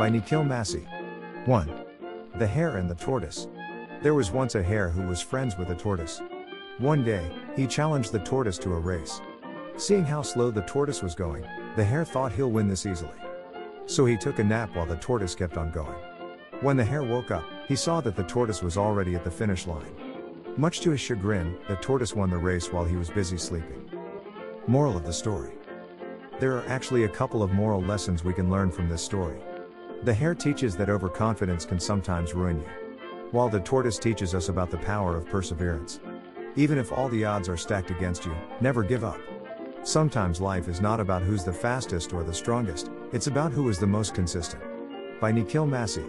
by Nikhil Massey. 1. The Hare and the Tortoise. There was once a hare who was friends with a tortoise. One day, he challenged the tortoise to a race. Seeing how slow the tortoise was going, the hare thought he'll win this easily. So he took a nap while the tortoise kept on going. When the hare woke up, he saw that the tortoise was already at the finish line. Much to his chagrin, the tortoise won the race while he was busy sleeping. Moral of the story There are actually a couple of moral lessons we can learn from this story. The hare teaches that overconfidence can sometimes ruin you, while the tortoise teaches us about the power of perseverance. Even if all the odds are stacked against you, never give up. Sometimes life is not about who's the fastest or the strongest, it's about who is the most consistent. By Nikhil Massey.